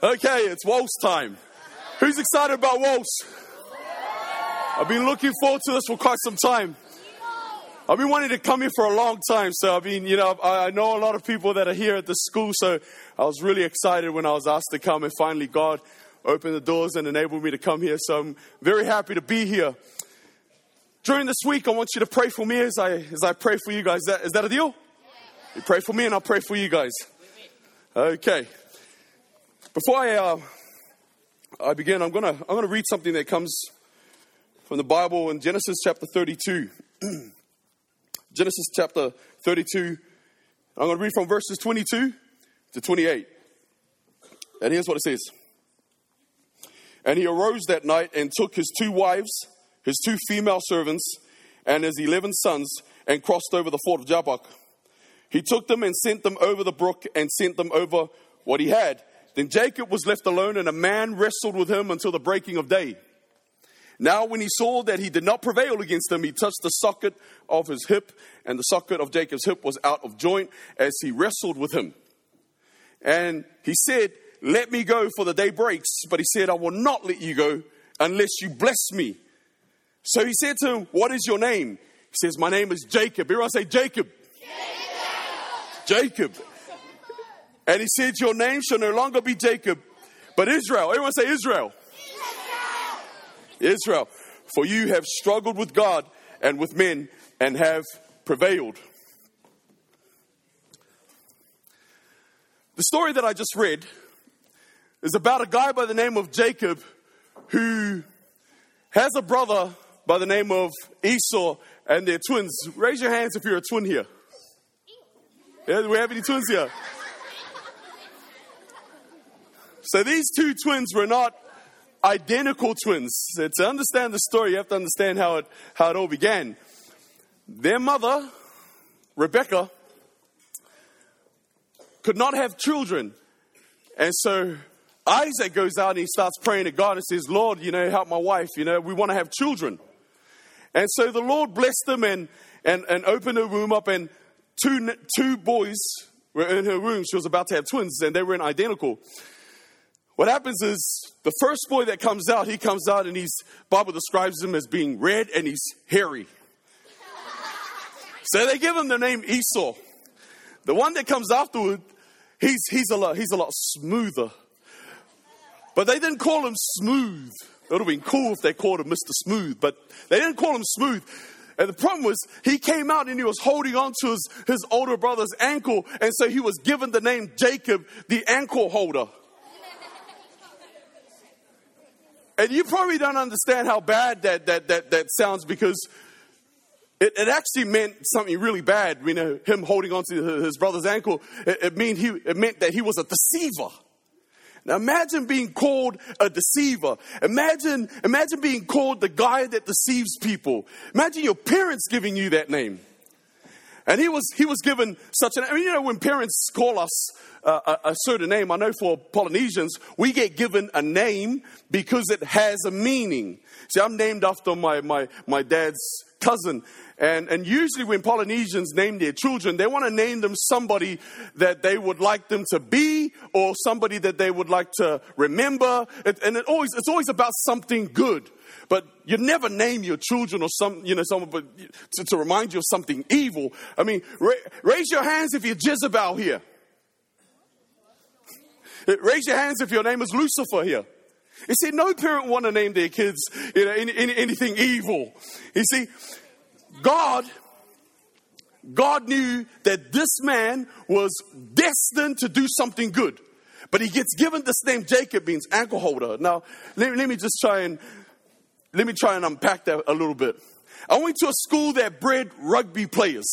Okay, it's waltz time. Who's excited about waltz? I've been looking forward to this for quite some time. I've been wanting to come here for a long time. So, I mean, you know, I know a lot of people that are here at the school. So, I was really excited when I was asked to come, and finally, God opened the doors and enabled me to come here. So, I'm very happy to be here. During this week, I want you to pray for me as I, as I pray for you guys. Is that, is that a deal? You pray for me, and I'll pray for you guys. Okay. Before I, uh, I begin, I'm gonna I'm gonna read something that comes from the Bible in Genesis chapter 32. Genesis chapter 32. I'm going to read from verses 22 to 28. And here's what it says. And he arose that night and took his two wives, his two female servants, and his eleven sons, and crossed over the ford of Jabbok. He took them and sent them over the brook and sent them over what he had. Then Jacob was left alone, and a man wrestled with him until the breaking of day. Now, when he saw that he did not prevail against him, he touched the socket of his hip, and the socket of Jacob's hip was out of joint as he wrestled with him. And he said, Let me go, for the day breaks. But he said, I will not let you go unless you bless me. So he said to him, What is your name? He says, My name is Jacob. Everyone say, Jacob. Jacob. Jacob. And he said, Your name shall no longer be Jacob, but Israel. Everyone say Israel. Israel. Israel. For you have struggled with God and with men and have prevailed. The story that I just read is about a guy by the name of Jacob who has a brother by the name of Esau and they're twins. Raise your hands if you're a twin here. Yeah, do we have any twins here? So these two twins were not identical twins. So to understand the story, you have to understand how it, how it all began. Their mother, Rebecca, could not have children. And so Isaac goes out and he starts praying to God and says, Lord, you know, help my wife. You know, we want to have children. And so the Lord blessed them and, and, and opened her womb up, and two, two boys were in her womb. She was about to have twins, and they weren't identical. What happens is the first boy that comes out, he comes out and he's, Bible describes him as being red and he's hairy. so they give him the name Esau. The one that comes afterward, he's, he's, a lot, he's a lot smoother. But they didn't call him smooth. It would have been cool if they called him Mr. Smooth, but they didn't call him smooth. And the problem was, he came out and he was holding on to his, his older brother's ankle, and so he was given the name Jacob, the ankle holder. And you probably don't understand how bad that, that, that, that sounds because it, it actually meant something really bad. You know, him holding onto his brother's ankle, it, it, mean he, it meant that he was a deceiver. Now imagine being called a deceiver. Imagine, imagine being called the guy that deceives people. Imagine your parents giving you that name. And he was, he was given such an, I mean, you know, when parents call us uh, a, a certain name, I know for Polynesians, we get given a name because it has a meaning. See, I'm named after my, my, my dad's cousin. And, and usually when Polynesians name their children, they want to name them somebody that they would like them to be or somebody that they would like to remember. It, and it always, it's always about something good. But you never name your children or some, you know, someone, but to, to remind you of something evil. I mean, ra- raise your hands if you're Jezebel here. raise your hands if your name is Lucifer here. You see, no parent want to name their kids, you know, any, any, anything evil. You see, God, God knew that this man was destined to do something good. But he gets given this name, Jacob means ankle holder. Now, let, let me just try and let me try and unpack that a little bit. I went to a school that bred rugby players.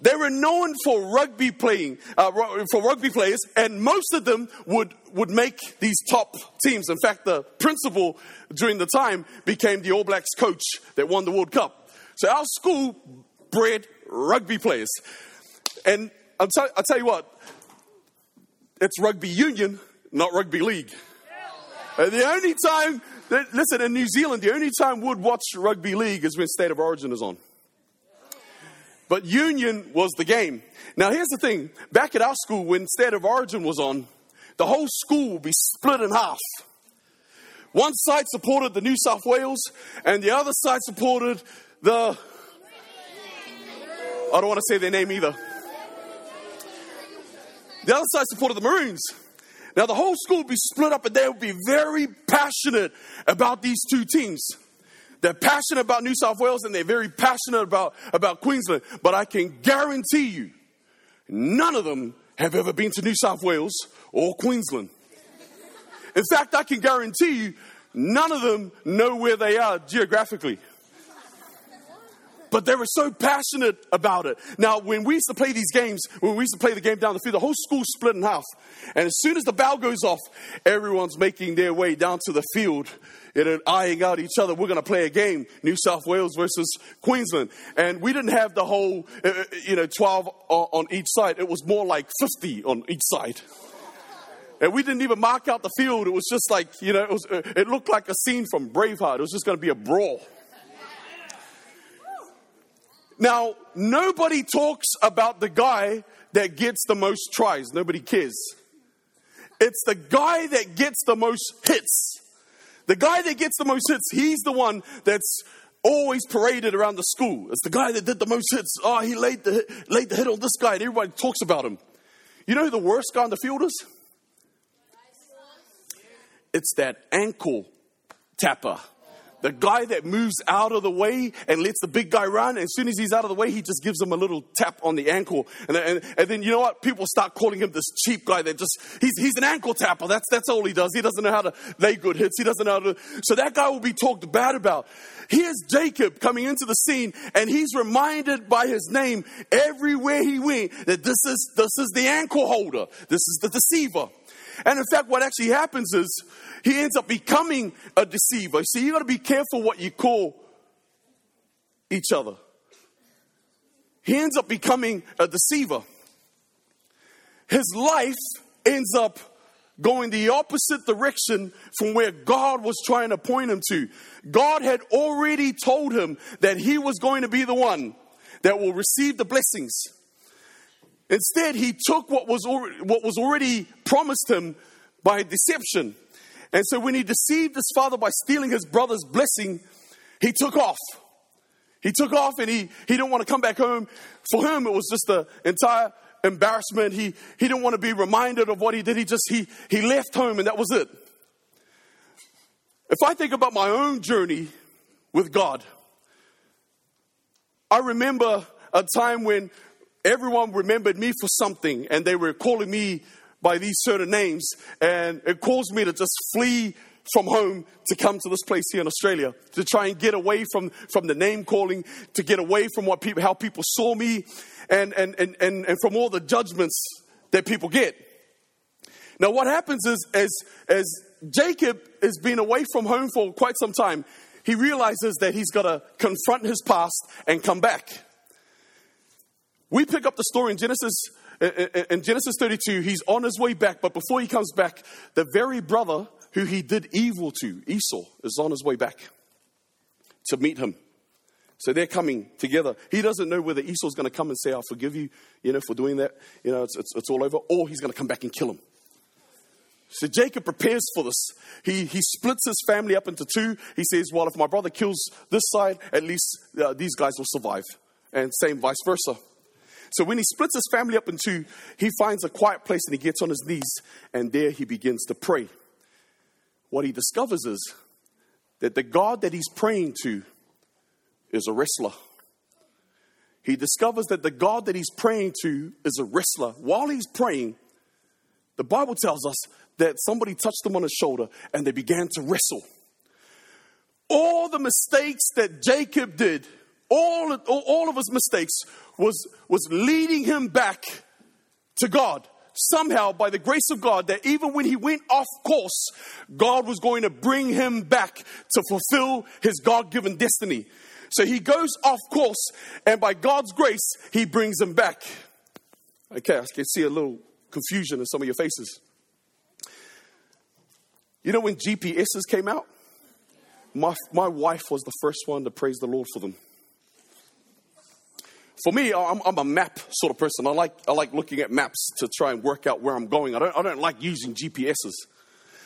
They were known for rugby playing, uh, for rugby players, and most of them would, would make these top teams. In fact, the principal during the time became the All Blacks coach that won the World Cup. So our school bred rugby players. And I'll, t- I'll tell you what, it's rugby union, not rugby league. And the only time that, Listen, in New Zealand, the only time we'd watch rugby league is when State of Origin is on. But Union was the game. Now, here's the thing back at our school, when State of Origin was on, the whole school would be split in half. One side supported the New South Wales, and the other side supported the. I don't want to say their name either. The other side supported the Maroons. Now, the whole school would be split up, and they would be very passionate about these two teams. They're passionate about New South Wales, and they're very passionate about, about Queensland. But I can guarantee you, none of them have ever been to New South Wales or Queensland. In fact, I can guarantee you, none of them know where they are geographically. But they were so passionate about it. Now, when we used to play these games, when we used to play the game down the field, the whole school split in half. And as soon as the bell goes off, everyone's making their way down to the field and eyeing out each other. We're going to play a game, New South Wales versus Queensland. And we didn't have the whole, uh, uh, you know, 12 on each side. It was more like 50 on each side. And we didn't even mark out the field. It was just like, you know, it, was, uh, it looked like a scene from Braveheart. It was just going to be a brawl. Now, nobody talks about the guy that gets the most tries. Nobody cares. It's the guy that gets the most hits. The guy that gets the most hits, he's the one that's always paraded around the school. It's the guy that did the most hits. Oh, he laid the, laid the hit on this guy, and everybody talks about him. You know who the worst guy on the field is? It's that ankle tapper. The guy that moves out of the way and lets the big guy run. And as soon as he's out of the way, he just gives him a little tap on the ankle. And, and, and then you know what? People start calling him this cheap guy that just, he's, he's an ankle tapper. That's, that's all he does. He doesn't know how to lay good hits. He doesn't know how to. So that guy will be talked bad about. Here's Jacob coming into the scene and he's reminded by his name everywhere he went that this is, this is the ankle holder. This is the deceiver. And in fact, what actually happens is he ends up becoming a deceiver. See, you got to be careful what you call each other. He ends up becoming a deceiver. His life ends up going the opposite direction from where God was trying to point him to. God had already told him that he was going to be the one that will receive the blessings. Instead, he took what was, already, what was already promised him by deception. And so when he deceived his father by stealing his brother's blessing, he took off. He took off and he, he didn't want to come back home. For him, it was just the entire embarrassment. He, he didn't want to be reminded of what he did. He just, he, he left home and that was it. If I think about my own journey with God, I remember a time when everyone remembered me for something and they were calling me by these certain names. And it caused me to just flee from home to come to this place here in Australia to try and get away from, from the name calling, to get away from what people, how people saw me, and, and, and, and, and from all the judgments that people get. Now, what happens is, as, as Jacob has been away from home for quite some time, he realizes that he's got to confront his past and come back. We pick up the story in Genesis, in Genesis 32. He's on his way back, but before he comes back, the very brother who he did evil to, Esau, is on his way back to meet him. So they're coming together. He doesn't know whether Esau's going to come and say, "I forgive you," you know, for doing that. You know, it's, it's, it's all over, or he's going to come back and kill him. So Jacob prepares for this. He, he splits his family up into two. He says, Well, if my brother kills this side, at least uh, these guys will survive. And same vice versa. So when he splits his family up in two, he finds a quiet place and he gets on his knees and there he begins to pray. What he discovers is that the God that he's praying to is a wrestler. He discovers that the God that he's praying to is a wrestler. While he's praying, the Bible tells us that somebody touched him on his shoulder and they began to wrestle. All the mistakes that Jacob did all, all of his mistakes was, was leading him back to God. Somehow, by the grace of God, that even when he went off course, God was going to bring him back to fulfill his God given destiny. So he goes off course, and by God's grace, he brings him back. Okay, I can see a little confusion in some of your faces. You know, when GPSs came out, my, my wife was the first one to praise the Lord for them. For me, I'm, I'm, a map sort of person. I like, I like looking at maps to try and work out where I'm going. I don't, I don't like using GPSs.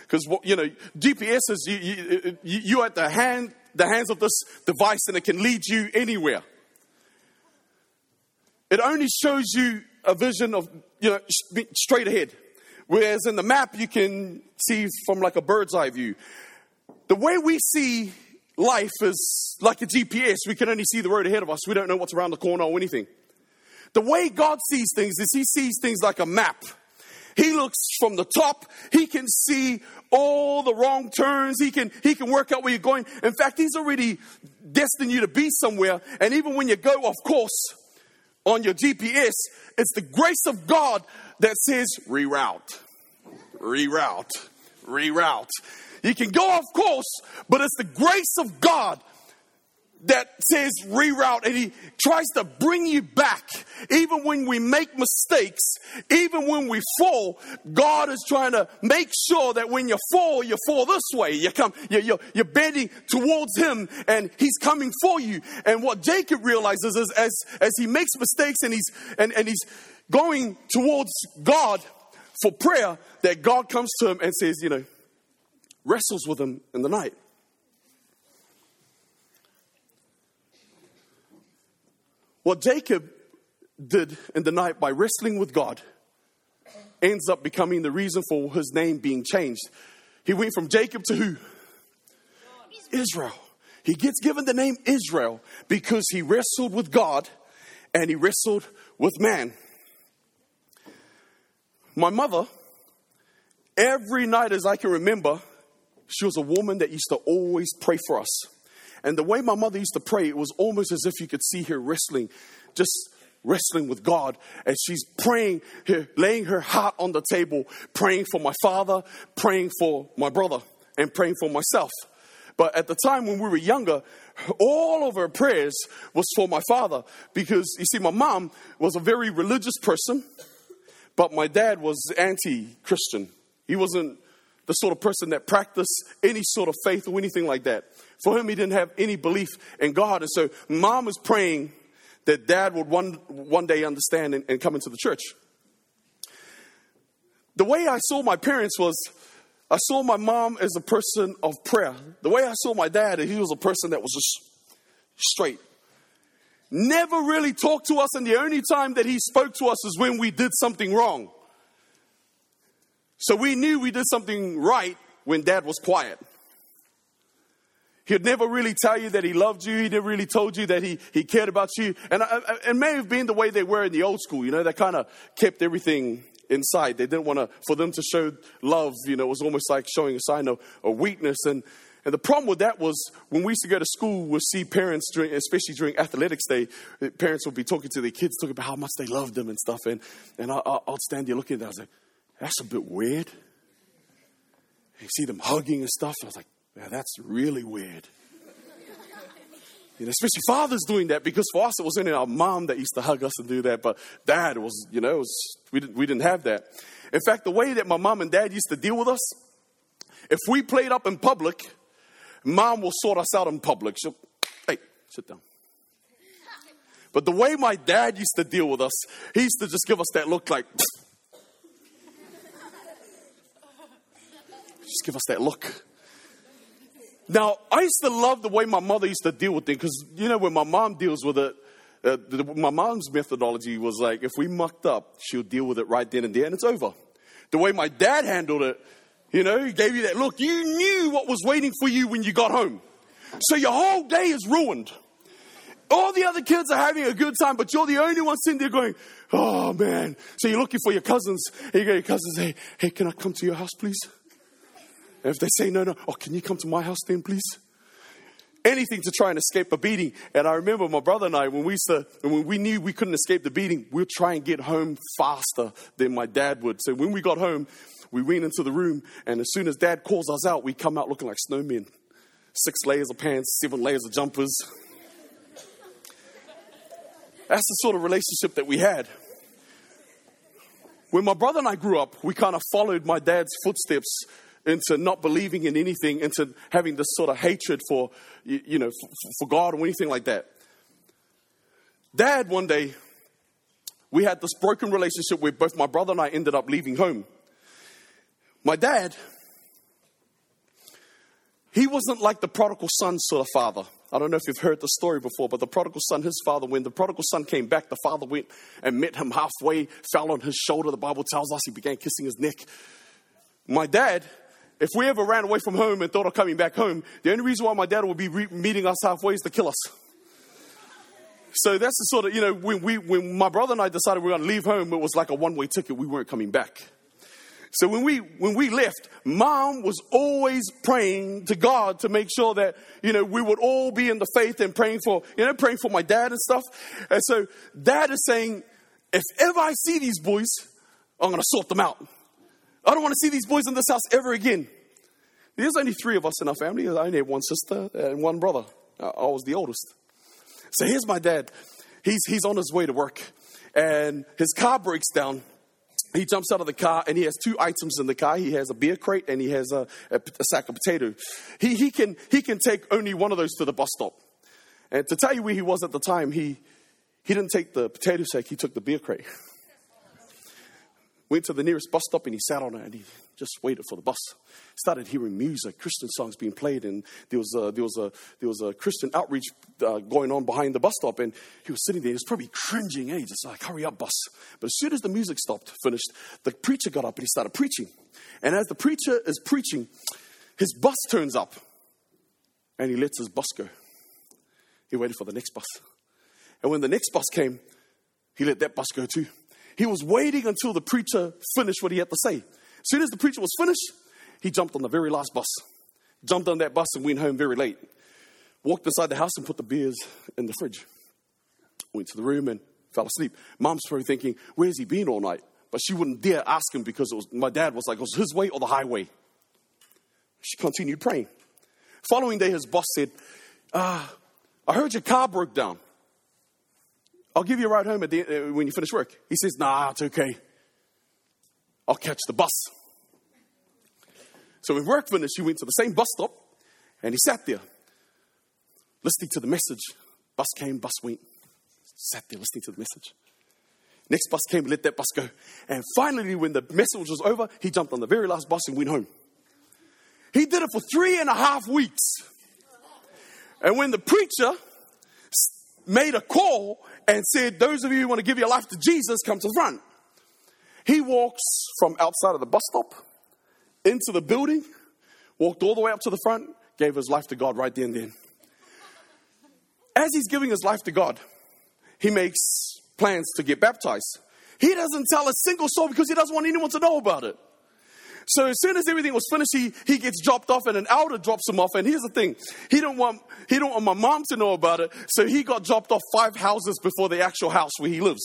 Because, you know, GPSs, you, you, you, at the, hand, the hands of this device and it can lead you anywhere. It only shows you a vision of, you know, straight ahead. Whereas in the map, you can see from like a bird's eye view. The way we see life is like a GPS. We can only see the road ahead of us. We don't know what's around the corner or anything. The way God sees things is He sees things like a map. He looks from the top. He can see all the wrong turns. He can, he can work out where you're going. In fact, He's already destined you to be somewhere. And even when you go off course on your GPS, it's the grace of God that says reroute, reroute, reroute. You can go off course, but it's the grace of God that says reroute and he tries to bring you back. Even when we make mistakes, even when we fall, God is trying to make sure that when you fall, you fall this way. You come, you're, you're bending towards him and he's coming for you. And what Jacob realizes is as, as he makes mistakes and he's, and, and he's going towards God for prayer, that God comes to him and says, you know, wrestles with him in the night. What Jacob did in the night by wrestling with God ends up becoming the reason for his name being changed. He went from Jacob to who? Israel. He gets given the name Israel because he wrestled with God and he wrestled with man. My mother, every night as I can remember, she was a woman that used to always pray for us. And the way my mother used to pray, it was almost as if you could see her wrestling, just wrestling with God. And she's praying, laying her heart on the table, praying for my father, praying for my brother, and praying for myself. But at the time when we were younger, all of her prayers was for my father because you see, my mom was a very religious person, but my dad was anti Christian. He wasn't the sort of person that practiced any sort of faith or anything like that. For him, he didn't have any belief in God. And so mom was praying that dad would one, one day understand and, and come into the church. The way I saw my parents was I saw my mom as a person of prayer. The way I saw my dad, he was a person that was just straight. Never really talked to us, and the only time that he spoke to us is when we did something wrong. So we knew we did something right when dad was quiet. He'd never really tell you that he loved you. He never really told you that he, he cared about you. And uh, uh, it may have been the way they were in the old school. You know, they kind of kept everything inside. They didn't want to, for them to show love, you know, it was almost like showing a sign of, of weakness. And, and the problem with that was when we used to go to school, we'd see parents, during, especially during athletics day, parents would be talking to their kids, talking about how much they loved them and stuff. And, and I, I'd stand there looking at that. I was like, that's a bit weird. You see them hugging and stuff. I was like, yeah, that's really weird. You know, especially fathers doing that because for us it was only our mom that used to hug us and do that, but dad was, you know, was, we, didn't, we didn't have that. In fact, the way that my mom and dad used to deal with us, if we played up in public, mom will sort us out in public. She'll, hey, sit down. But the way my dad used to deal with us, he used to just give us that look like, just give us that look. Now, I used to love the way my mother used to deal with things because, you know, when my mom deals with it, uh, the, my mom's methodology was like if we mucked up, she'll deal with it right then and there and it's over. The way my dad handled it, you know, he gave you that look. You knew what was waiting for you when you got home. So your whole day is ruined. All the other kids are having a good time, but you're the only one sitting there going, oh man. So you're looking for your cousins. And you go your cousins, hey, hey, can I come to your house, please? If they say no, no, oh, can you come to my house then, please? Anything to try and escape a beating. And I remember my brother and I, when we used to, when we knew we couldn't escape the beating, we'd try and get home faster than my dad would. So when we got home, we went into the room, and as soon as dad calls us out, we come out looking like snowmen. Six layers of pants, seven layers of jumpers. That's the sort of relationship that we had. When my brother and I grew up, we kind of followed my dad's footsteps into not believing in anything, into having this sort of hatred for, you know, for God or anything like that. Dad, one day, we had this broken relationship where both my brother and I ended up leaving home. My dad, he wasn't like the prodigal son sort of father. I don't know if you've heard the story before, but the prodigal son, his father, when the prodigal son came back, the father went and met him halfway, fell on his shoulder. The Bible tells us he began kissing his neck. My dad, if we ever ran away from home and thought of coming back home, the only reason why my dad would be re- meeting us halfway is to kill us. So that's the sort of, you know, when, we, when my brother and I decided we were going to leave home, it was like a one way ticket. We weren't coming back. So when we when we left, mom was always praying to God to make sure that you know we would all be in the faith and praying for you know praying for my dad and stuff. And so dad is saying, if ever I see these boys, I'm going to sort them out. I don't want to see these boys in this house ever again. There's only three of us in our family. I only have one sister and one brother. I was the oldest. So here's my dad. He's he's on his way to work, and his car breaks down he jumps out of the car and he has two items in the car. He has a beer crate and he has a, a, a sack of potato. He, he, can, he can take only one of those to the bus stop. And to tell you where he was at the time, he, he didn't take the potato sack, he took the beer crate. Went to the nearest bus stop and he sat on it and he just waited for the bus. Started hearing music, Christian songs being played, and there was a, there was a, there was a Christian outreach uh, going on behind the bus stop. And he was sitting there, he was probably cringing, hey, just like, hurry up, bus. But as soon as the music stopped, finished, the preacher got up and he started preaching. And as the preacher is preaching, his bus turns up and he lets his bus go. He waited for the next bus. And when the next bus came, he let that bus go too. He was waiting until the preacher finished what he had to say. As soon as the preacher was finished, he jumped on the very last bus. Jumped on that bus and went home very late. Walked inside the house and put the beers in the fridge. Went to the room and fell asleep. Mom's probably thinking, where's he been all night? But she wouldn't dare ask him because was, my dad was like, it was his way or the highway. She continued praying. Following day, his boss said, ah, I heard your car broke down. I'll give you a ride home the, uh, when you finish work. He says, Nah, it's okay. I'll catch the bus. So when work finished, he went to the same bus stop and he sat there listening to the message. Bus came, bus went. Sat there listening to the message. Next bus came, let that bus go. And finally, when the message was over, he jumped on the very last bus and went home. He did it for three and a half weeks. And when the preacher made a call and said, Those of you who want to give your life to Jesus, come to the front. He walks from outside of the bus stop into the building, walked all the way up to the front, gave his life to God right there and then. As he's giving his life to God, he makes plans to get baptized. He doesn't tell a single soul because he doesn't want anyone to know about it. So as soon as everything was finished, he, he gets dropped off and an elder drops him off. And here's the thing. He don't want he don't want my mom to know about it. So he got dropped off five houses before the actual house where he lives.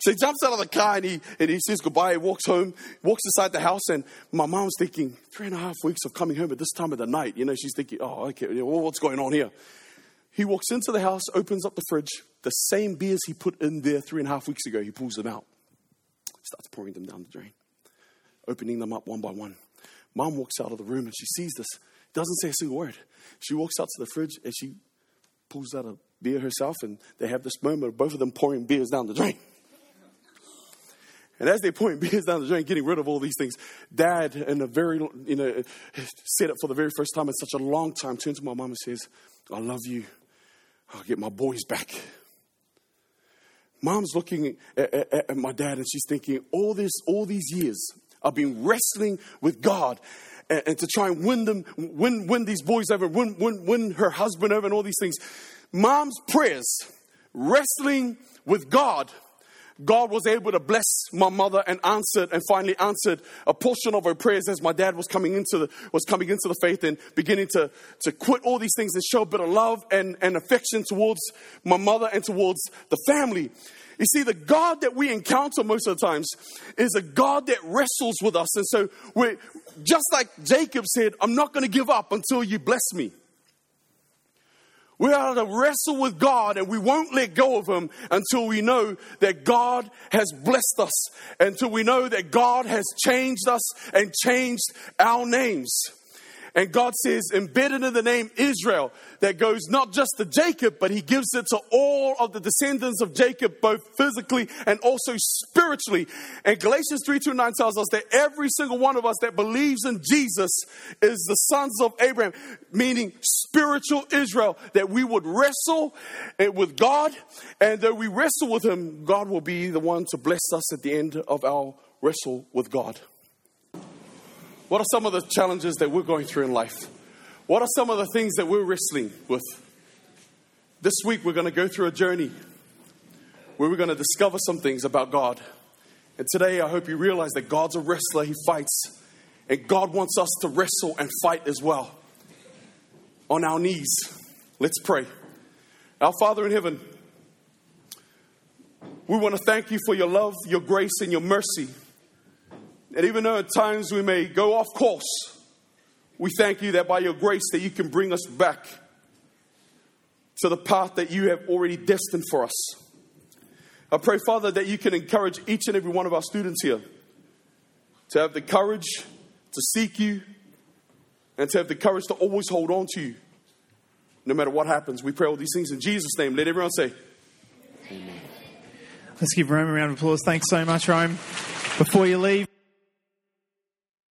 So he jumps out of the car and he, and he says goodbye. He walks home, walks inside the house, and my mom's thinking, three and a half weeks of coming home at this time of the night. You know, she's thinking, oh, okay, well, what's going on here? He walks into the house, opens up the fridge, the same beers he put in there three and a half weeks ago, he pulls them out, starts pouring them down the drain opening them up one by one. Mom walks out of the room and she sees this, doesn't say a single word. She walks out to the fridge and she pulls out a beer herself, and they have this moment of both of them pouring beers down the drain. And as they're pouring beers down the drain, getting rid of all these things, Dad, in a very, you know, said it for the very first time in such a long time, turns to my mom and says, I love you. I'll get my boys back. Mom's looking at, at, at, my dad and she's thinking, all this, all these years, I've been wrestling with God and, and to try and win them, win, win these boys over, win, win, win her husband over, and all these things. Mom's prayers, wrestling with God. God was able to bless my mother and answered and finally answered a portion of her prayers as my dad was coming into the was coming into the faith and beginning to, to quit all these things and show a bit of love and, and affection towards my mother and towards the family. You see, the God that we encounter most of the times is a God that wrestles with us. And so we're just like Jacob said, I'm not going to give up until you bless me. We are to wrestle with God and we won't let go of Him until we know that God has blessed us, until we know that God has changed us and changed our names. And God says, embedded in the name Israel, that goes not just to Jacob, but he gives it to all of the descendants of Jacob, both physically and also spiritually. And Galatians 3 2 9 tells us that every single one of us that believes in Jesus is the sons of Abraham, meaning spiritual Israel, that we would wrestle eh, with God, and that we wrestle with him, God will be the one to bless us at the end of our wrestle with God. What are some of the challenges that we're going through in life? What are some of the things that we're wrestling with? This week, we're going to go through a journey where we're going to discover some things about God. And today, I hope you realize that God's a wrestler, He fights. And God wants us to wrestle and fight as well. On our knees, let's pray. Our Father in heaven, we want to thank you for your love, your grace, and your mercy. And even though at times we may go off course, we thank you that by your grace that you can bring us back to the path that you have already destined for us. I pray, Father, that you can encourage each and every one of our students here to have the courage to seek you and to have the courage to always hold on to you no matter what happens. We pray all these things in Jesus' name. Let everyone say, Amen. Let's give Rome a round of applause. Thanks so much, Rome. Before you leave,